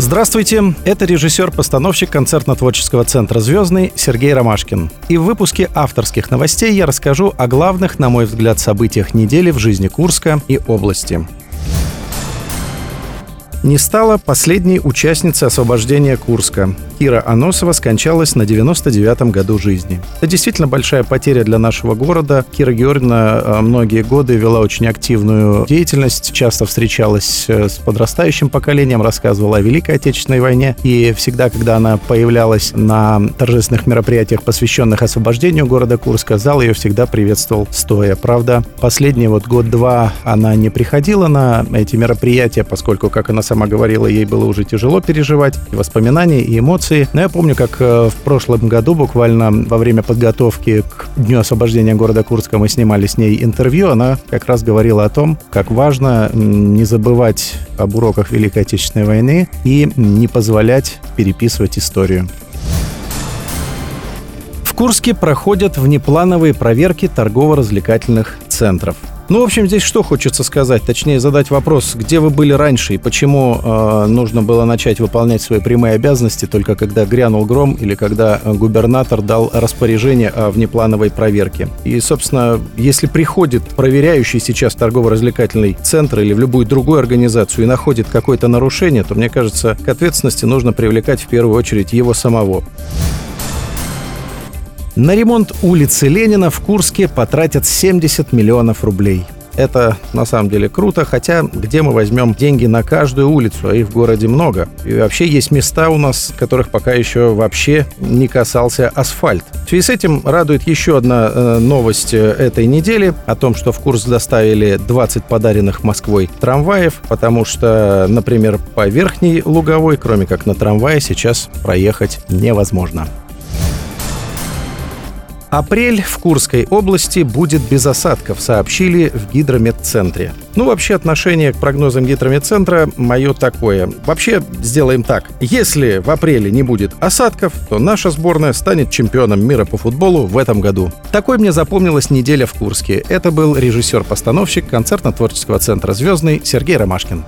Здравствуйте, это режиссер-постановщик концертно-творческого центра «Звездный» Сергей Ромашкин. И в выпуске авторских новостей я расскажу о главных, на мой взгляд, событиях недели в жизни Курска и области не стала последней участницей освобождения Курска. Кира Аносова скончалась на 99-м году жизни. Это действительно большая потеря для нашего города. Кира Георгиевна э, многие годы вела очень активную деятельность, часто встречалась э, с подрастающим поколением, рассказывала о Великой Отечественной войне. И всегда, когда она появлялась на торжественных мероприятиях, посвященных освобождению города Курска, зал ее всегда приветствовал стоя. Правда, последний вот год-два она не приходила на эти мероприятия, поскольку, как она сама говорила, ей было уже тяжело переживать и воспоминания, и эмоции. Но я помню, как э, в прошлом году, буквально во время подготовки к Дню освобождения города Курска, мы снимали с ней интервью. Она как раз говорила о том, как важно не забывать об уроках Великой Отечественной войны и не позволять переписывать историю. В Курске проходят внеплановые проверки торгово-развлекательных центров. Ну, в общем, здесь что хочется сказать, точнее задать вопрос, где вы были раньше и почему э, нужно было начать выполнять свои прямые обязанности только когда грянул гром или когда губернатор дал распоряжение о внеплановой проверке. И, собственно, если приходит проверяющий сейчас торгово-развлекательный центр или в любую другую организацию и находит какое-то нарушение, то, мне кажется, к ответственности нужно привлекать в первую очередь его самого. На ремонт улицы Ленина в Курске потратят 70 миллионов рублей. Это на самом деле круто, хотя где мы возьмем деньги на каждую улицу, а их в городе много. И вообще есть места у нас, которых пока еще вообще не касался асфальт. В связи с этим радует еще одна э, новость э, этой недели о том, что в Курск доставили 20 подаренных Москвой трамваев, потому что, например, по Верхней Луговой, кроме как на трамвае, сейчас проехать невозможно. Апрель в Курской области будет без осадков, сообщили в гидрометцентре. Ну, вообще, отношение к прогнозам гидрометцентра мое такое. Вообще, сделаем так. Если в апреле не будет осадков, то наша сборная станет чемпионом мира по футболу в этом году. Такой мне запомнилась неделя в Курске. Это был режиссер-постановщик концертно-творческого центра «Звездный» Сергей Ромашкин.